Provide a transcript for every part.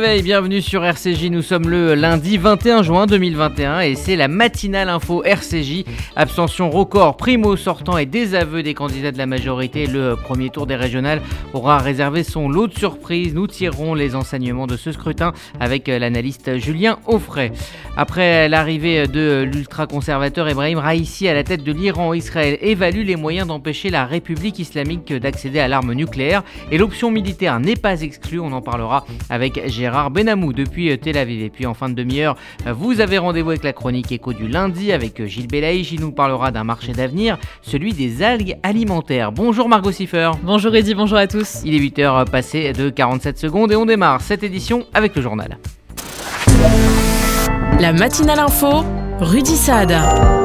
bienvenue sur RCJ. Nous sommes le lundi 21 juin 2021 et c'est la matinale info RCJ. Abstention record, primo sortant et désaveu des candidats de la majorité. Le premier tour des régionales aura réservé son lot de surprises. Nous tirerons les enseignements de ce scrutin avec l'analyste Julien Offray. Après l'arrivée de l'ultra-conservateur Ebrahim Raisi à la tête de l'Iran, Israël évalue les moyens d'empêcher la République islamique d'accéder à l'arme nucléaire et l'option militaire n'est pas exclue. On en parlera avec Gérard Benamou depuis Tel Aviv. Et puis en fin de demi-heure, vous avez rendez-vous avec la chronique écho du lundi avec Gilles Belaïch. Il nous parlera d'un marché d'avenir, celui des algues alimentaires. Bonjour Margot Siffer. Bonjour Eddy, bonjour à tous. Il est 8h passé de 47 secondes et on démarre cette édition avec le journal. La matinale info, Rudy Saad.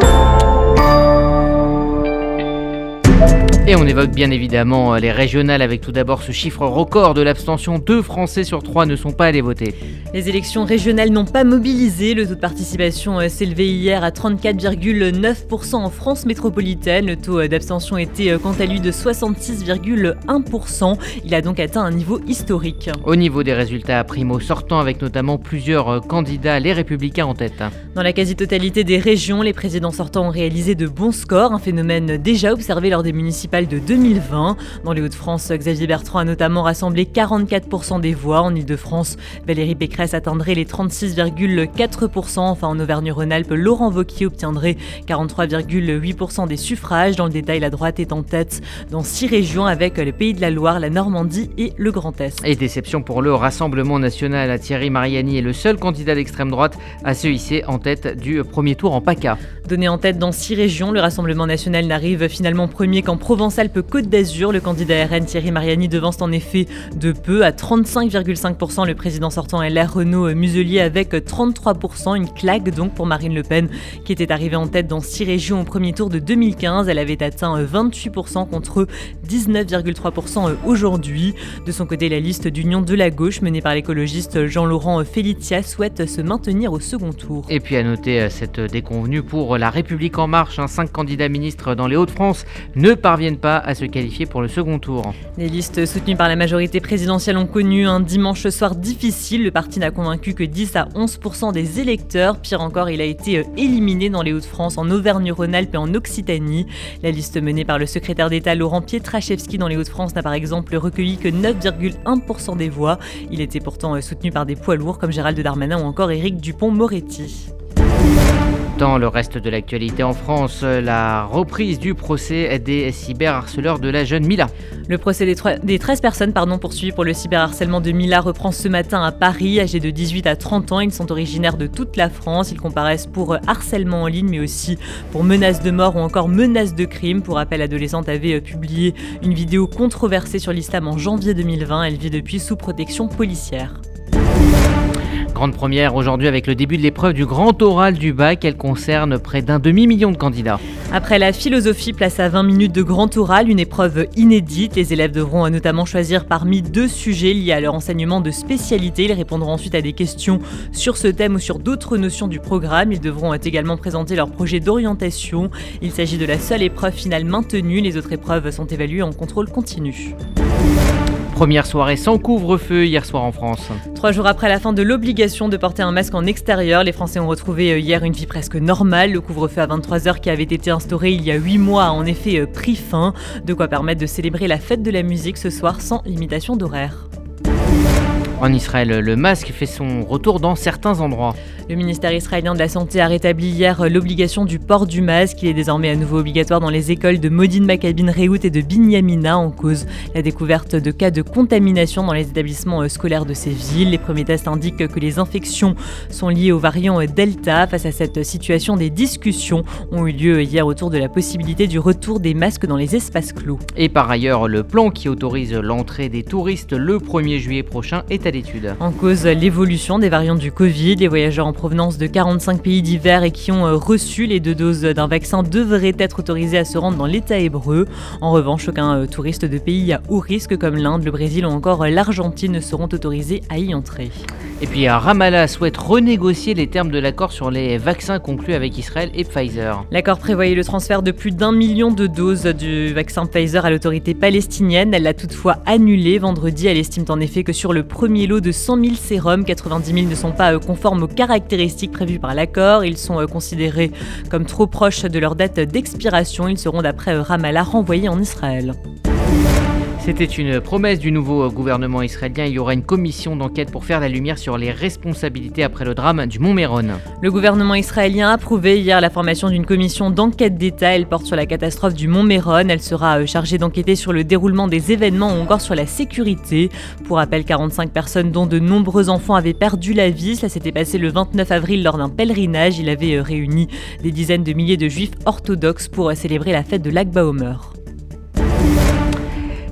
Et on évoque bien évidemment euh, les régionales avec tout d'abord ce chiffre record de l'abstention. Deux Français sur trois ne sont pas allés voter. Les élections régionales n'ont pas mobilisé. Le taux de participation euh, s'est élevé hier à 34,9% en France métropolitaine. Le taux euh, d'abstention était quant à lui de 66,1%. Il a donc atteint un niveau historique. Au niveau des résultats primo sortants avec notamment plusieurs candidats, les républicains en tête. Dans la quasi-totalité des régions, les présidents sortants ont réalisé de bons scores, un phénomène déjà observé lors des municipales de 2020. Dans les Hauts-de-France, Xavier Bertrand a notamment rassemblé 44% des voix. En Ile-de-France, Valérie Pécresse atteindrait les 36,4%. Enfin, en Auvergne-Rhône-Alpes, Laurent Wauquiez obtiendrait 43,8% des suffrages. Dans le détail, la droite est en tête dans six régions avec le Pays de la Loire, la Normandie et le Grand Est. Et déception pour le Rassemblement national. Thierry Mariani est le seul candidat d'extrême droite à se hisser en tête du premier tour en PACA. Donné en tête dans six régions, le Rassemblement national n'arrive finalement premier qu'en Provence Provence-Alpes-Côte d'Azur. Le candidat RN Thierry Mariani devance en effet de peu à 35,5% le président sortant LR Renaud Muselier avec 33%. Une claque donc pour Marine Le Pen qui était arrivée en tête dans six régions au premier tour de 2015. Elle avait atteint 28% contre 19,3% aujourd'hui. De son côté, la liste d'union de la gauche menée par l'écologiste Jean-Laurent Felicia souhaite se maintenir au second tour. Et puis à noter euh, cette déconvenue pour La République en marche. Hein. cinq candidats ministres dans les Hauts-de-France ne parviennent pas à se qualifier pour le second tour. Les listes soutenues par la majorité présidentielle ont connu un dimanche soir difficile. Le parti n'a convaincu que 10 à 11% des électeurs. Pire encore, il a été euh, éliminé dans les Hauts-de-France, en Auvergne-Rhône-Alpes et en Occitanie. La liste menée par le secrétaire d'État Laurent Pietraszewski dans les Hauts-de-France n'a par exemple recueilli que 9,1% des voix. Il était pourtant euh, soutenu par des poids lourds comme Gérald Darmanin ou encore Éric Dupont-Moretti. Dans le reste de l'actualité en France, la reprise du procès des cyberharceleurs de la jeune Mila. Le procès des, 13 personnes pardon, poursuivies pour le cyberharcèlement de Mila reprend ce matin à Paris. Âgés de 18 à 30 ans, ils sont originaires de toute la France. Ils comparaissent pour harcèlement en ligne, mais aussi pour menaces de mort ou encore menaces de crime. Pour rappel, l'adolescente avait publié une vidéo controversée sur l'islam en janvier 2020. Elle vit depuis sous protection policière. Grande première aujourd'hui avec le début de l'épreuve du grand oral du bac. Elle concerne près d'un demi-million de candidats. Après la philosophie, place à 20 minutes de grand oral, une épreuve inédite. Les élèves devront notamment choisir parmi deux sujets liés à leur enseignement de spécialité. Ils répondront ensuite à des questions sur ce thème ou sur d'autres notions du programme. Ils devront également présenter leur projet d'orientation. Il s'agit de la seule épreuve finale maintenue. Les autres épreuves sont évaluées en contrôle continu. Première soirée sans couvre-feu hier soir en France. Trois jours après la fin de l'obligation de porter un masque en extérieur, les Français ont retrouvé euh, hier une vie presque normale. Le couvre-feu à 23h qui avait été instauré il y a 8 mois a en effet euh, pris fin, de quoi permettre de célébrer la fête de la musique ce soir sans limitation d'horaire. En Israël, le masque fait son retour dans certains endroits. Le ministère israélien de la Santé a rétabli hier l'obligation du port du masque. Il est désormais à nouveau obligatoire dans les écoles de Modine Maccabine Rehout et de Binyamina en cause la découverte de cas de contamination dans les établissements euh, scolaires de ces villes. Les premiers tests indiquent que les infections sont liées au variant euh, Delta. Face à cette situation, des discussions ont eu lieu hier autour de la possibilité du retour des masques dans les espaces clos. Et par ailleurs, le plan qui autorise l'entrée des touristes le 1er juillet prochain est à l'étude. En cause, l'évolution des variants du Covid. Les voyageurs en provenance de 45 pays divers et qui ont euh, reçu les deux doses d'un vaccin devraient être autorisés à se rendre dans l'État hébreu. En revanche, aucun euh, touriste de pays à haut risque comme l'Inde, le Brésil ou encore l'Argentine ne seront autorisés à y entrer. Et puis Ramallah souhaite renégocier les termes de l'accord sur les vaccins conclus avec Israël et Pfizer. L'accord prévoyait le transfert de plus d'un million de doses du vaccin Pfizer à l'autorité palestinienne. Elle l'a toutefois annulé vendredi. Elle estime en effet que sur le premier premier de 100 000 sérums. 90 000 ne sont pas conformes aux caractéristiques prévues par l'accord. Ils sont considérés comme trop proches de leur date d'expiration. Ils seront d'après Ramallah renvoyés en Israël. C'était une promesse du nouveau gouvernement israélien. Il y aura une commission d'enquête pour faire la lumière sur les responsabilités après le drame du Mont Méron. Le gouvernement israélien a approuvé hier la formation d'une commission d'enquête d'État. Elle porte sur la catastrophe du Mont Méron. Elle sera euh, chargée d'enquêter sur le déroulement des événements ou encore sur la sécurité. Pour rappel, 45 personnes, dont de nombreux enfants, avaient perdu la vie. Cela s'était passé le 29 avril lors d'un pèlerinage. Il avait euh, réuni des dizaines de milliers de juifs orthodoxes pour euh, célébrer la fête de l'Akba Omer.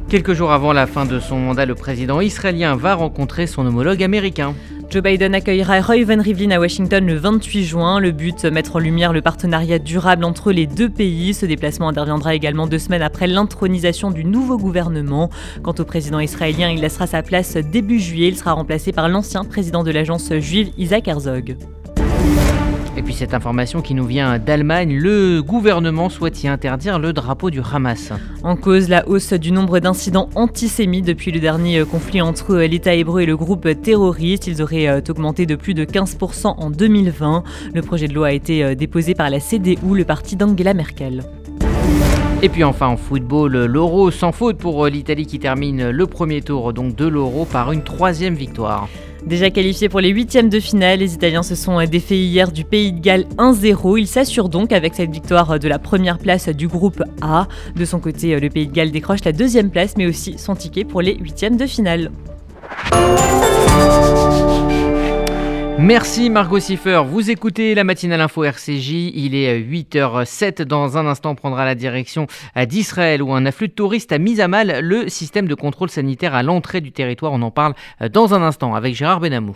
Quelques jours avant la fin de son mandat, le président israélien va rencontrer son homologue américain. Joe Biden accueillera Van Rivlin à Washington le 28 juin. Le but, mettre en lumière le partenariat durable entre les deux pays. Ce déplacement interviendra également deux semaines après l'intronisation du nouveau gouvernement. Quant au président israélien, il laissera sa place début juillet. Il sera remplacé par l'ancien président de l'agence juive Isaac Herzog. Et puis cette information qui nous vient d'Allemagne, le gouvernement souhaite y interdire le drapeau du Hamas. En cause, la hausse du nombre d'incidents antisémites depuis le dernier conflit entre l'État hébreu et le groupe terroriste. Ils auraient euh, augmenté de plus de 15% en 2020. Le projet de loi a été euh, déposé par la CDU, le parti d'Angela Merkel. Et puis enfin en football, l'Euro sans faute pour euh, l'Italie qui termine le premier tour donc de l'Euro par une troisième victoire. Déjà qualifiés pour les huitièmes de finale, les Italiens se sont défaits hier du Pays de Galles 1-0. Ils s'assurent donc avec cette victoire de la première place du groupe A. De son côté, le Pays de Galles décroche la deuxième place, mais aussi son ticket pour les huitièmes de finale. Merci Margot Siffer. Vous écoutez la matinale info RCJ. Il est 8h07. Dans un instant, on prendra la direction d'Israël où un afflux de touristes a mis à mal le système de contrôle sanitaire à l'entrée du territoire. On en parle dans un instant avec Gérard Benamou.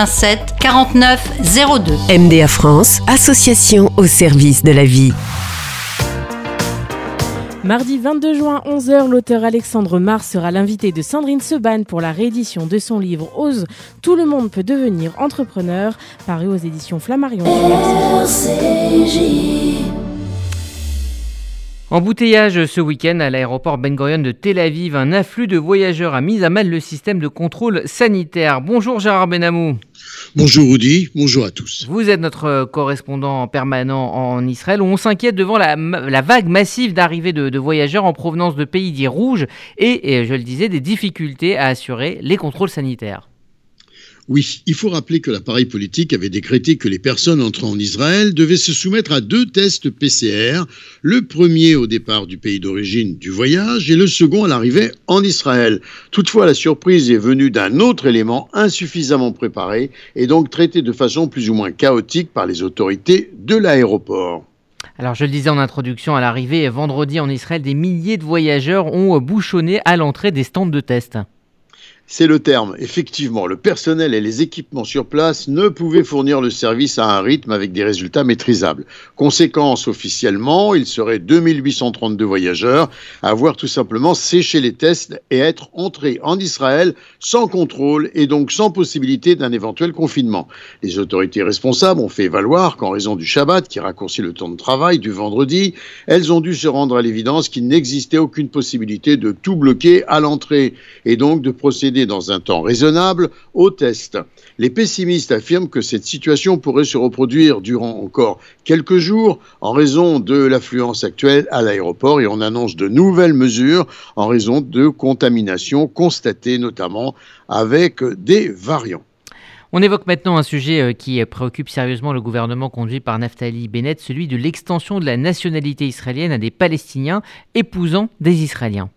87 49 02. MDA France, association au service de la vie. Mardi 22 juin, 11h, l'auteur Alexandre Mars sera l'invité de Sandrine Seban pour la réédition de son livre Ose, tout le monde peut devenir entrepreneur, paru aux éditions Flammarion. Embouteillage ce week-end à l'aéroport Ben Gurion de Tel Aviv. Un afflux de voyageurs a mis à mal le système de contrôle sanitaire. Bonjour Gérard Benamou. Bonjour Rudy, bonjour à tous. Vous êtes notre correspondant permanent en Israël où on s'inquiète devant la, vague massive d'arrivées de, voyageurs en provenance de pays dits rouges et, je le disais, des difficultés à assurer les contrôles sanitaires. Oui, il faut rappeler que l'appareil politique avait décrété que les personnes entrant en Israël devaient se soumettre à deux tests PCR, le premier au départ du pays d'origine du voyage et le second à l'arrivée en Israël. Toutefois, la surprise est venue d'un autre élément insuffisamment préparé et donc traité de façon plus ou moins chaotique par les autorités de l'aéroport. Alors je le disais en introduction, à l'arrivée vendredi en Israël, des milliers de voyageurs ont bouchonné à l'entrée des stands de test. C'est le terme. Effectivement, le personnel et les équipements sur place ne pouvaient fournir le service à un rythme avec des résultats maîtrisables. Conséquence, officiellement, il serait 2832 voyageurs à avoir tout simplement séché les tests et être entrés en Israël sans contrôle et donc sans possibilité d'un éventuel confinement. Les autorités responsables ont fait valoir qu'en raison du Shabbat, qui raccourcit le temps de travail du vendredi, elles ont dû se rendre à l'évidence qu'il n'existait aucune possibilité de tout bloquer à l'entrée et donc de procéder dans un temps raisonnable au test. Les pessimistes affirment que cette situation pourrait se reproduire durant encore quelques jours en raison de l'affluence actuelle à l'aéroport et on annonce de nouvelles mesures en raison de contamination constatées notamment avec des variants. On évoque maintenant un sujet euh, qui préoccupe sérieusement le gouvernement conduit par Naftali Bennett, celui de l'extension de la nationalité israélienne à des Palestiniens épousant des Israéliens.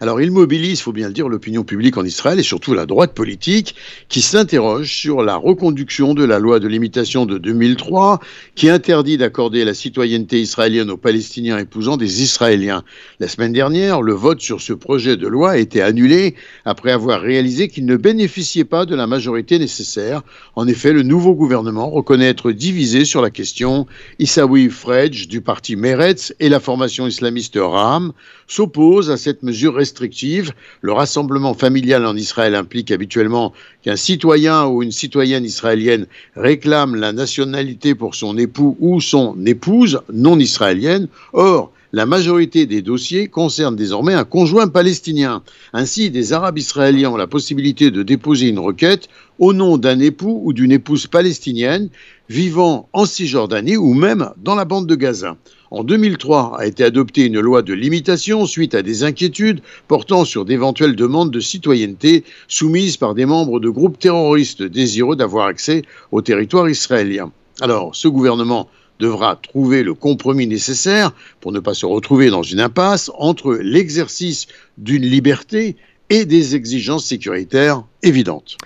Alors il mobilise, il faut bien le dire, l'opinion publique en Israël et surtout la droite politique qui s'interroge sur la reconduction de la loi de limitation de 2003 qui interdit d'accorder la citoyenneté israélienne aux Palestiniens épousant des Israéliens. La semaine dernière, le vote sur ce projet de loi a été annulé après avoir réalisé qu'il ne bénéficiait pas de la majorité nécessaire. En effet, le nouveau gouvernement reconnaît être divisé sur la question. Issaoui Fredj du parti Meretz et la formation islamiste Ram s'opposent à cette mesure restrictive. Le rassemblement familial en Israël implique habituellement qu'un citoyen ou une citoyenne israélienne réclame la nationalité pour son époux ou son épouse non israélienne. Or, la majorité des dossiers concernent désormais un conjoint palestinien. Ainsi, des Arabes israéliens ont la possibilité de déposer une requête au nom d'un époux ou d'une épouse palestinienne vivant en Cisjordanie ou même dans la bande de Gaza. En 2003 a été adoptée une loi de limitation suite à des inquiétudes portant sur d'éventuelles demandes de citoyenneté soumises par des membres de groupes terroristes désireux d'avoir accès au territoire israélien. Alors, ce gouvernement devra trouver le compromis nécessaire pour ne pas se retrouver dans une impasse entre l'exercice d'une liberté et des exigences sécuritaires évidentes.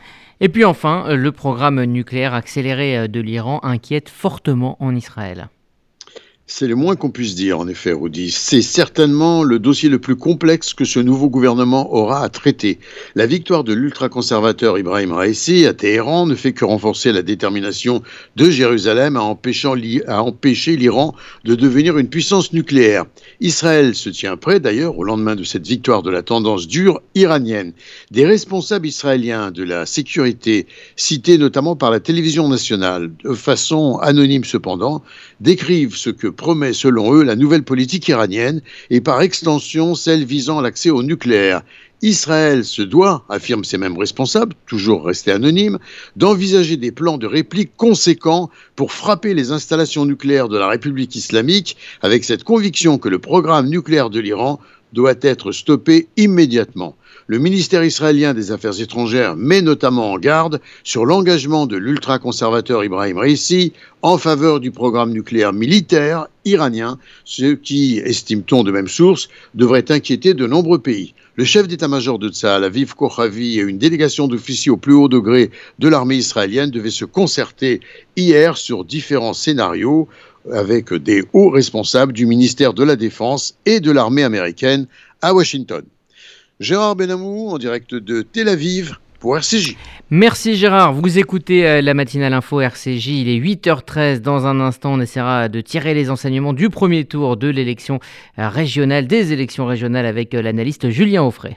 Et puis enfin, le programme nucléaire accéléré de l'Iran inquiète fortement en Israël. C'est le moins qu'on puisse dire, en effet, Rudy. C'est certainement le dossier le plus complexe que ce nouveau gouvernement aura à traiter. La victoire de l'ultra-conservateur Ibrahim Raisi à Téhéran ne fait que renforcer la détermination de Jérusalem à, à empêcher l'Iran de devenir une puissance nucléaire. Israël se tient prêt, d'ailleurs, au lendemain de cette victoire de la tendance dure iranienne. Des responsables israéliens de la sécurité, cités notamment par la télévision nationale, de façon anonyme cependant, décrivent ce que promet selon eux la nouvelle politique iranienne et par extension celle visant l'accès au nucléaire. Israël se doit, affirment ces mêmes responsables, toujours restés anonymes, d'envisager des plans de réplique conséquents pour frapper les installations nucléaires de la République islamique, avec cette conviction que le programme nucléaire de l'Iran doit être stoppé immédiatement le ministère israélien des Affaires étrangères met notamment en garde sur l'engagement de l'ultra-conservateur Ibrahim Raisi en faveur du programme nucléaire militaire iranien, ce qui, estime-t-on de même source, devrait inquiéter de nombreux pays. Le chef d'état-major de Tzahal, Aviv Kochavi, et une délégation d'officiers au plus haut degré de l'armée israélienne devaient se concerter hier sur différents scénarios avec des hauts responsables du ministère de la Défense et de l'armée américaine à Washington. Gérard Benamou en direct de Tel Aviv pour RCJ. Merci Gérard, vous écoutez euh, la matinale info RCJ, il est 8h13, dans un instant on essaiera de tirer les enseignements du premier tour de l'élection euh, régionale, des élections régionales avec euh, l'analyste Julien Offray.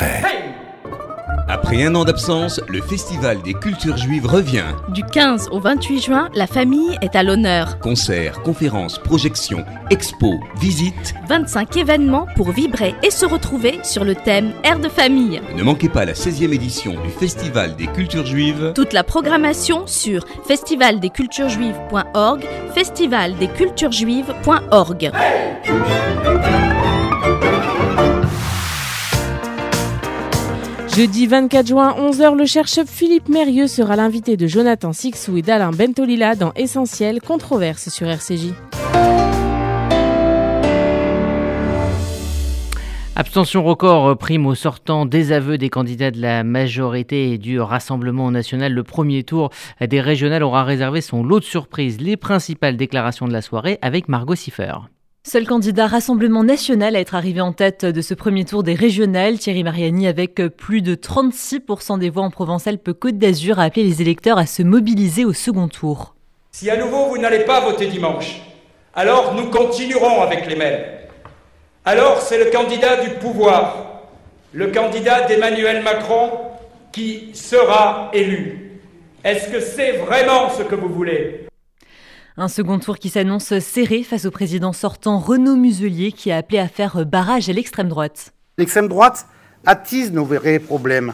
après un an d'absence, le Festival des cultures juives revient. Du 15 au 28 juin, la famille est à l'honneur. Concerts, conférences, projections, expos, visites. 25 événements pour vibrer et se retrouver sur le thème Air de famille. Ne manquez pas la 16e édition du Festival des cultures juives. Toute la programmation sur festivaldesculturesjuives.org, festivaldesculturesjuives.org. Hey Jeudi 24 juin, 11h, le chercheur Philippe Mérieux sera l'invité de Jonathan Sixou et d'Alain Bentolila dans Essentiel, controverse sur RCJ. Abstention record prime au sortant des des candidats de la majorité et du Rassemblement national. Le premier tour des régionales aura réservé son lot de surprises. Les principales déclarations de la soirée avec Margot Siffer. Seul candidat Rassemblement national à être arrivé en tête de ce premier tour des régionales, Thierry Mariani, avec plus de 36% des voix en Provence-Alpes-Côte d'Azur, a appelé les électeurs à se mobiliser au second tour. Si à nouveau vous n'allez pas voter dimanche, alors nous continuerons avec les mêmes. Alors c'est le candidat du pouvoir, le candidat d'Emmanuel Macron qui sera élu. Est-ce que c'est vraiment ce que vous voulez? Un second tour qui s'annonce serré face au président sortant Renaud Muselier qui a appelé à faire barrage à l'extrême droite. L'extrême droite attise nos vrais problèmes,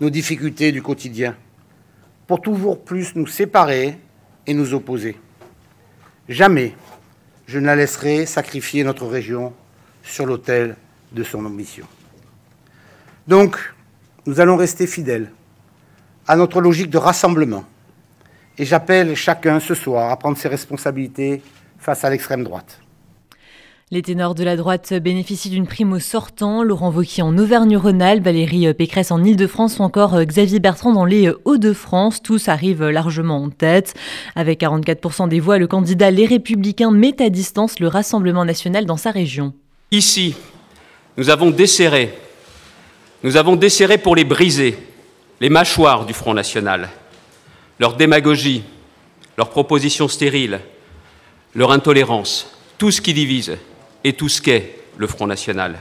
nos difficultés du quotidien, pour toujours plus nous séparer et nous opposer. Jamais je ne la laisserai sacrifier notre région sur l'autel de son ambition. Donc, nous allons rester fidèles à notre logique de rassemblement et j'appelle chacun ce soir à prendre ses responsabilités face à l'extrême droite. Les ténors de la droite bénéficient d'une prime au sortant. Laurent Wauquiez en Auvergne-Rhône-Alpes, Valérie Pécresse en Ile-de-France ou encore Xavier Bertrand dans les Hauts-de-France. Tous arrivent largement en tête. Avec 44% des voix, le candidat Les Républicains met à distance le Rassemblement national dans sa région. Ici, nous avons desserré. Nous avons desserré pour les briser, les mâchoires du Front national leur démagogie, leurs propositions stériles, leur intolérance, tout ce qui divise et tout ce qu'est le Front National.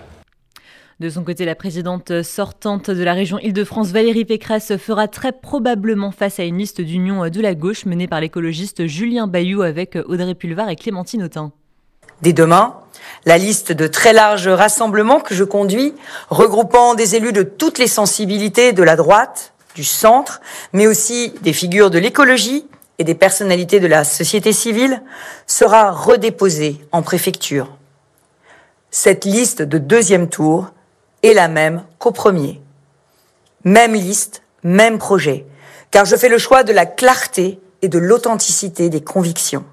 De son côté, la présidente sortante de la région Île-de-France, Valérie Pécresse, fera très probablement face à une liste d'union de la gauche menée par l'écologiste Julien Bayou avec Audrey Pulvar et Clémentine Autain. Dès demain, la liste de très larges rassemblements que je conduis, regroupant des élus de toutes les sensibilités de la droite, du centre, mais aussi des figures de l'écologie et des personnalités de la société civile, sera redéposée en préfecture. Cette liste de deuxième tour est la même qu'au premier. Même liste, même projet, car je fais le choix de la clarté et de l'authenticité des convictions.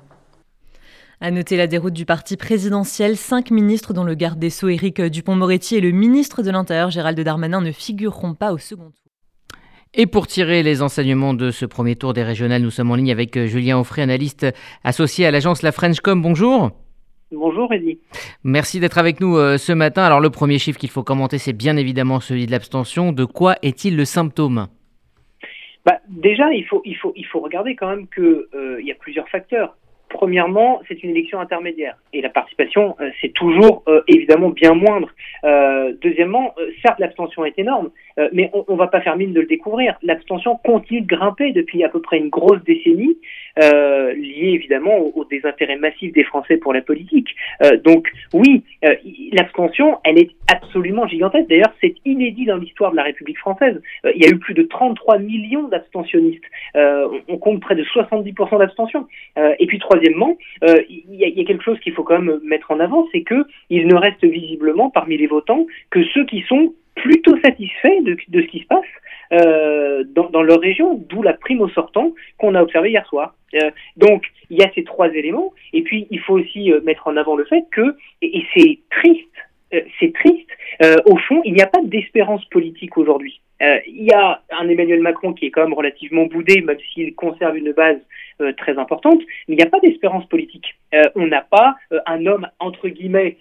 À noter la déroute du parti présidentiel, cinq ministres dont le garde des Sceaux Éric Dupont-Moretti et le ministre de l'Intérieur Gérald Darmanin ne figureront pas au second tour. Et pour tirer les enseignements de ce premier tour des régionales, nous sommes en ligne avec euh, Julien Offray, analyste associé à l'agence La Frenchcom. Bonjour. Bonjour Eddy. Merci d'être avec nous euh, ce matin. Alors le premier chiffre qu'il faut commenter, c'est bien évidemment celui de l'abstention. De quoi est-il le symptôme? Bah, Déjà, il faut, il, faut, il faut regarder quand même qu'il euh, y a plusieurs facteurs. Premièrement, c'est une élection intermédiaire et la participation, euh, c'est toujours euh, évidemment bien moindre. Euh, deuxièmement, certes, l'abstention est énorme, mais on ne va pas faire mine de le découvrir. L'abstention continue de grimper depuis à peu près une grosse décennie, liée évidemment au, au, désintérêt massif des Français pour la politique. donc oui, l'abstention, elle est absolument gigantesque. D'ailleurs, c'est inédit dans l'histoire de la République française. il y a eu plus de 33 millions d'abstentionnistes. on compte près de 70% d'abstention. et puis troisièmement, euh, il y, a quelque chose qu'il faut quand même mettre en avant, c'est que il ne reste visiblement parmi les votants que ceux qui sont plutôt satisfaits de, ce qui se passe euh, dans, leur région, d'où la prime au sortant qu'on a observé hier soir. Euh, donc il y a ces trois éléments, et puis il faut aussi mettre en avant le fait que, et, c'est triste, c'est triste, au fond, il n'y a pas d'espérance politique aujourd'hui. il y a un Emmanuel Macron qui est quand même relativement boudé, même s'il conserve une base euh, très importante, mais il n'y a pas d'espérance politique. Euh, on n'a pas euh, un homme, entre guillemets,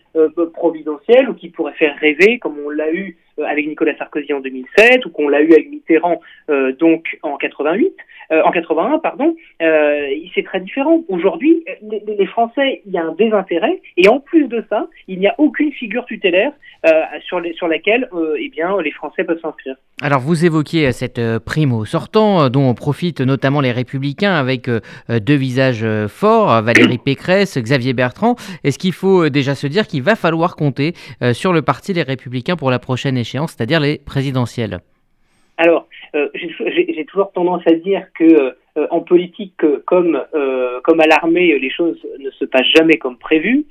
providentiel ou qui pourrait faire rêver, comme on l'a eu avec Nicolas Sarkozy en 2007 ou qu'on l'a eu avec Mitterrand donc en 88, en 81, pardon. c'est très différent. Aujourd'hui, les, les, Français, il y a un désintérêt et en plus de ça, il n'y a aucune figure tutélaire sur, les, sur laquelle eh bien, les Français peuvent s'inscrire. Alors vous évoquiez cette prime au sortant dont profitent notamment les républicains avec euh, deux visages euh, forts, Valérie Pécresse, Xavier Bertrand. Est-ce qu'il faut euh, déjà se dire qu'il va falloir compter sur le parti Les Républicains pour la prochaine échéance, c'est-à-dire les présidentielles? Alors, j'ai toujours tendance à dire que en politique, comme, comme à l'armée, les choses ne se passent jamais comme prévu.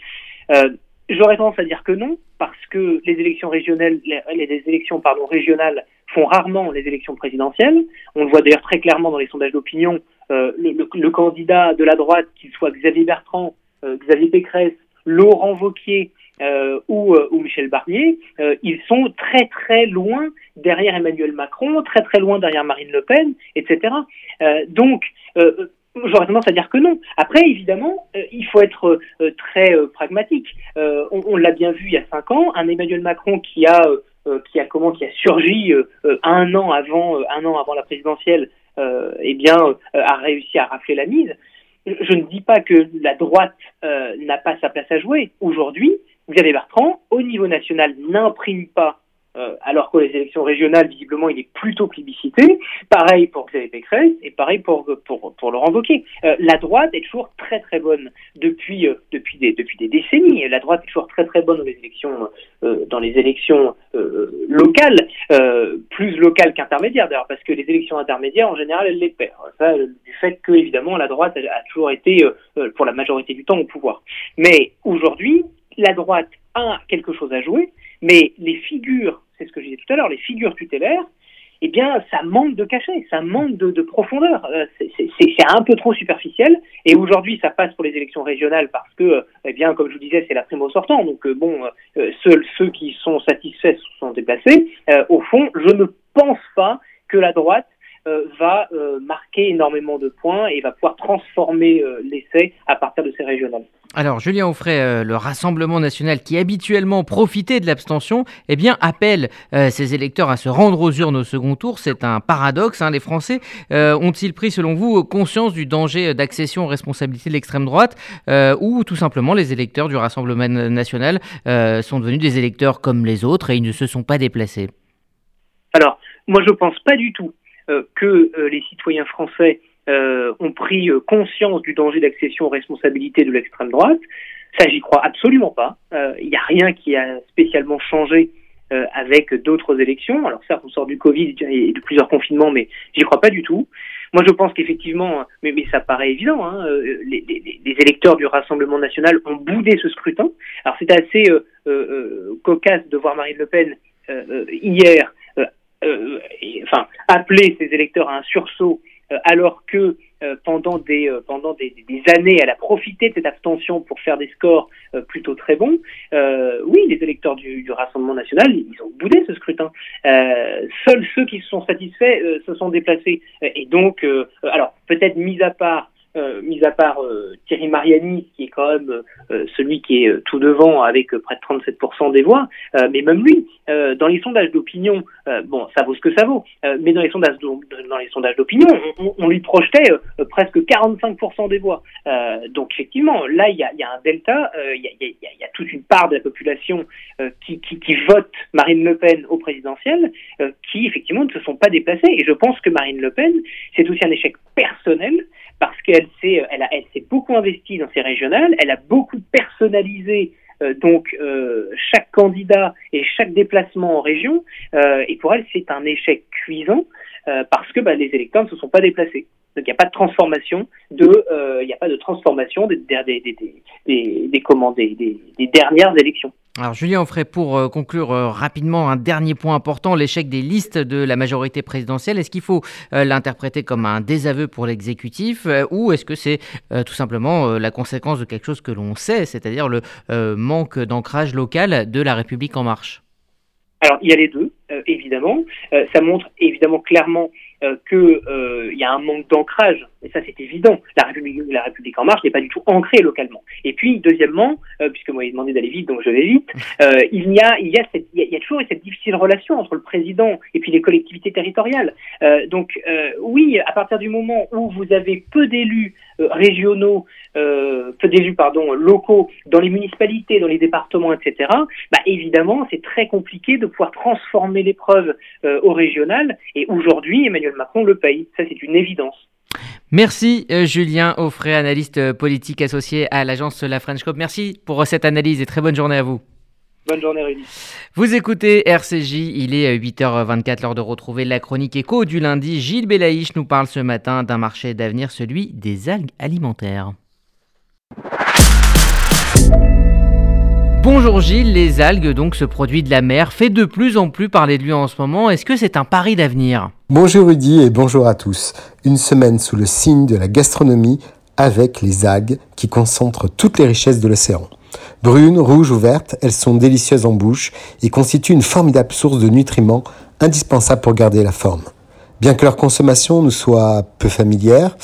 J'aurais tendance à dire que non, parce que les élections régionales, les, élections régionales font rarement les élections présidentielles. On le voit d'ailleurs très clairement dans les sondages d'opinion. Euh, le, candidat de la droite, qu'il soit Xavier Bertrand, euh, Xavier Pécresse, Laurent Vauquier euh, ou, ou, Michel Barnier, ils sont très très loin derrière Emmanuel Macron, très très loin derrière Marine Le Pen, etc. donc J'aurais tendance à dire que non. Après, évidemment, euh, il faut être euh, très euh, pragmatique. on, l'a bien vu il y a cinq ans, un Emmanuel Macron qui a qui a comment qui a surgi un an avant un an avant la présidentielle, eh bien, a réussi à rafler la mise. Je ne dis pas que la droite n'a pas sa place à jouer. Aujourd'hui, Xavier Bertrand, au niveau national, n'imprime pas euh, alors que les élections régionales, visiblement, il est plutôt plébiscité. Pareil pour Xavier Pécresse et pareil pour, pour, pour Laurent Wauquiez. Euh, la droite est toujours très très bonne depuis, euh, depuis, des, depuis des décennies. La droite est toujours très très bonne dans les élections, dans les élections locales, plus locales qu'intermédiaires d'ailleurs, parce que les élections intermédiaires, en général, elles les perdent. Ça, du fait que, évidemment, la droite a toujours été, pour la majorité du temps, au pouvoir. Mais aujourd'hui, la droite a quelque chose à jouer, mais les figures c'est ce que je disais tout à l'heure, les figures tutélaires, eh bien, ça manque de cachet, ça manque de, profondeur. Euh, c'est un peu trop superficiel. Et aujourd'hui, ça passe pour les élections régionales parce que, eh bien, comme je vous disais, c'est la prime au sortant. Donc, euh, bon, euh, seuls ceux qui sont satisfaits sont déplacés. au fond, je ne pense pas que la droite va marquer énormément de points et va pouvoir transformer l'essai à partir de ces régionales. Alors, Julien Offray, euh, le Rassemblement national qui habituellement profitait de l'abstention, eh bien, appelle euh, ses électeurs à se rendre aux urnes au second tour. C'est un paradoxe. Hein. Les Français euh, ont-ils pris, selon vous, conscience du danger d'accession aux responsabilités de l'extrême droite ou tout simplement les électeurs du Rassemblement national sont devenus des électeurs comme les autres et ils ne se sont pas déplacés? Alors, moi, je pense pas du tout que les citoyens français euh, ont pris euh, conscience du danger d'accession aux responsabilités de l'extrême droite. Ça, j'y crois absolument pas. Il euh, n'y a rien qui a spécialement changé avec d'autres élections. Alors ça, on sort du Covid et de plusieurs confinements, mais j'y crois pas du tout. Moi, je pense qu'effectivement, mais, ça paraît évident, hein, les, électeurs du Rassemblement national ont boudé ce scrutin. Alors c'est assez cocasse de voir Marine Le Pen hier, enfin, appeler ses électeurs à un sursaut alors que euh, pendant des euh, pendant des, années, elle a profité de cette abstention pour faire des scores plutôt très bons. oui, les électeurs du, du, Rassemblement national, ils ont boudé ce scrutin. seuls ceux qui se sont satisfaits se sont déplacés. Et donc, alors peut-être mis à part euh, mis à part euh, Thierry Mariani, qui est quand même euh, celui qui est tout devant avec près de 37% des voix, mais même lui, dans les sondages d'opinion, bon, ça vaut ce que ça vaut, mais dans les sondages dans les sondages d'opinion, on, lui projetait presque 45% des voix. donc effectivement, là, il y a, un delta, il y, a, toute une part de la population qui, qui, qui, vote Marine Le Pen au présidentiel, qui effectivement ne se sont pas déplacés. Et je pense que Marine Le Pen, c'est aussi un échec personnel parce qu'elle s'est, elle, a, elle s'est beaucoup investie dans ces régionales, elle a beaucoup personnalisé euh, donc euh, chaque candidat et chaque déplacement en région, euh, et pour elle c'est un échec cuisant parce que bah, les électeurs ne se sont pas déplacés. Donc il n'y a pas de transformation de, il n'y a pas de transformation des, dernières élections. Alors Julien Offray, pour euh, conclure euh, rapidement un dernier point important, l'échec des listes de la majorité présidentielle, est-ce qu'il faut euh, l'interpréter comme un désaveu pour l'exécutif ou est-ce que c'est tout simplement la conséquence de quelque chose que l'on sait, c'est-à-dire le manque d'ancrage local de la République en marche? Alors il y a les deux, évidemment. ça montre évidemment clairement qu'il y a un manque d'ancrage et ça c'est évident. La République, la République en marche n'est pas du tout ancrée localement. Et puis deuxièmement, euh, puisque moi il demandé d'aller vite, donc je vais vite, euh, il y a il y a, cette, il y a toujours cette difficile relation entre le président et puis les collectivités territoriales. Euh, donc euh, oui, à partir du moment où vous avez peu d'élus euh, régionaux, peu d'élus pardon locaux dans les municipalités, dans les départements, etc. Bah évidemment c'est très compliqué de pouvoir transformer l'épreuve au régional. Et aujourd'hui Emmanuel Macron le paye. Ça c'est une évidence. Merci euh, Julien Offray, analyste euh, politique associé à l'agence La French Cop. Merci pour euh, cette analyse et très bonne journée à vous. Bonne journée Rudy. Vous écoutez RCJ, il est 8h24, l'heure de retrouver la chronique éco du lundi. Gilles Belaïch nous parle ce matin d'un marché d'avenir, celui des algues alimentaires. Bonjour Gilles, les algues, donc ce produit de la mer, fait de plus en plus parler de lui en ce moment. Est-ce que c'est un pari d'avenir? Bonjour Rudy et bonjour à tous. Une semaine sous le signe de la gastronomie avec les algues qui concentrent toutes les richesses de l'océan. Brunes, rouges ou vertes, elles sont délicieuses en bouche et constituent une formidable source de nutriments indispensables pour garder la forme. Bien que leur consommation nous soit peu familière,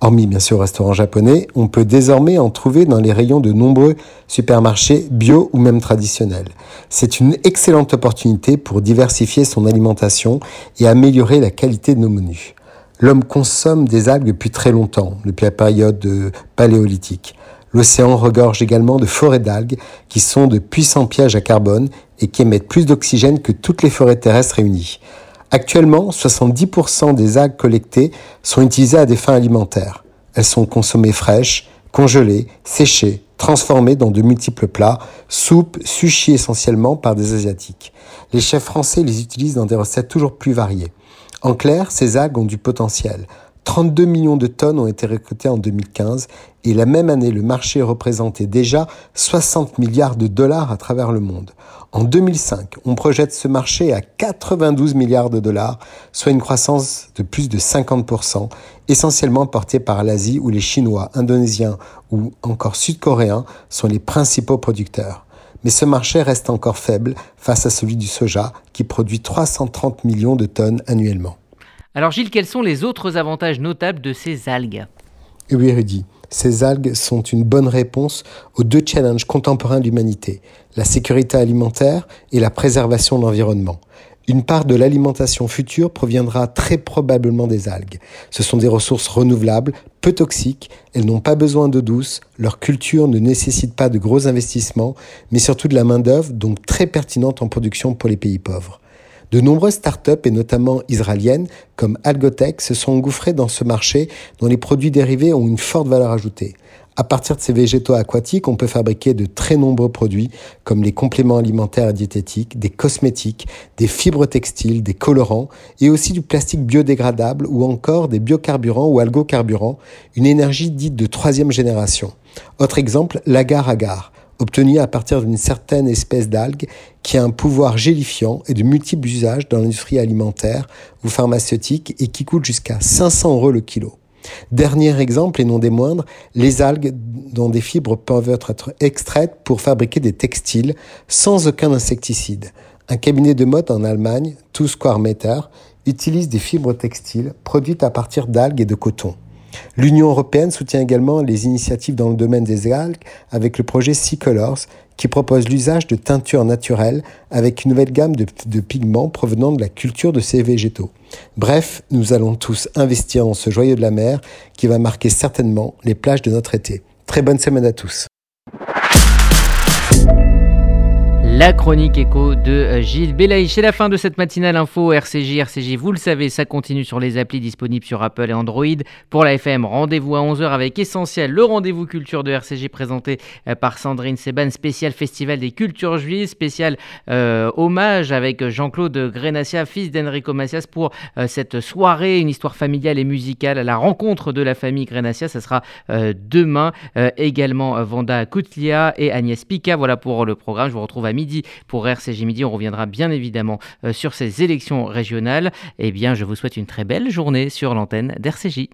hormis bien sûr au restaurant japonais, on peut désormais en trouver dans les rayons de nombreux supermarchés bio ou même traditionnels. C'est une excellente opportunité pour diversifier son alimentation et améliorer la qualité de nos menus. L'homme consomme des algues depuis très longtemps, depuis la période paléolithique. L'océan regorge également de forêts d'algues qui sont de puissants pièges à carbone et qui émettent plus d'oxygène que toutes les forêts terrestres réunies. Actuellement, 70% des algues collectées sont utilisées à des fins alimentaires. Elles sont consommées fraîches, congelées, séchées, transformées dans de multiples plats, soupes, sushis essentiellement par des Asiatiques. Les chefs français les utilisent dans des recettes toujours plus variées. En clair, ces algues ont du potentiel. 32 millions de tonnes ont été récoltées en 2015 et la même année, le marché représentait déjà 60 milliards de dollars à travers le monde. En 2005, on projette ce marché à 92 milliards de dollars, soit une croissance de plus de 50%, essentiellement portée par l'Asie où les Chinois, Indonésiens ou encore Sud-Coréens sont les principaux producteurs. Mais ce marché reste encore faible face à celui du soja qui produit 330 millions de tonnes annuellement. Alors Gilles, quels sont les autres avantages notables de ces algues? Oui Rudy, ces algues sont une bonne réponse aux deux challenges contemporains de l'humanité, la sécurité alimentaire et la préservation de l'environnement. Une part de l'alimentation future proviendra très probablement des algues. Ce sont des ressources renouvelables, peu toxiques, elles n'ont pas besoin d'eau douce, leur culture ne nécessite pas de gros investissements, mais surtout de la main-d'œuvre, donc très pertinente en production pour les pays pauvres. De nombreuses startups, et notamment israéliennes, comme Algotech, se sont engouffrées dans ce marché dont les produits dérivés ont une forte valeur ajoutée. À partir de ces végétaux aquatiques, on peut fabriquer de très nombreux produits comme les compléments alimentaires et diététiques, des cosmétiques, des fibres textiles, des colorants et aussi du plastique biodégradable ou encore des biocarburants ou algocarburants, une énergie dite de troisième génération. Autre exemple, l'agar-agar obtenu à partir d'une certaine espèce d'algue qui a un pouvoir gélifiant et de multiples usages dans l'industrie alimentaire ou pharmaceutique et qui coûte jusqu'à 500 euros le kilo. Dernier exemple et non des moindres, les algues dont des fibres peuvent être extraites pour fabriquer des textiles sans aucun insecticide. Un cabinet de mode en Allemagne, Two Square Meter, utilise des fibres textiles produites à partir d'algues et de coton. L'Union européenne soutient également les initiatives dans le domaine des algues avec le projet Sea Colors qui propose l'usage de teintures naturelles avec une nouvelle gamme de, pigments provenant de la culture de ces végétaux. Bref, nous allons tous investir dans ce joyau de la mer qui va marquer certainement les plages de notre été. Très bonne semaine à tous. La chronique écho de euh, Gilles Belaïch. C'est la fin de cette matinale info RCJ. RCJ, vous le savez, ça continue sur les applis disponibles sur Apple et Android. Pour la FM, rendez-vous à 11h avec Essentiel, le rendez-vous culture de RCJ présenté euh, par Sandrine Seban, spécial Festival des cultures juives, spécial euh, hommage avec Jean-Claude Grenassia, fils d'Enrico Macias, pour cette soirée, une histoire familiale et musicale à la rencontre de la famille Grenassia. Ça sera demain. également Vanda Koutlia et Agnès Pica. Voilà pour le programme. Je vous retrouve à midi pour RCG Midi. On reviendra bien évidemment euh, sur ces élections régionales. Eh bien, je vous souhaite une très belle journée sur l'antenne d'RCJ.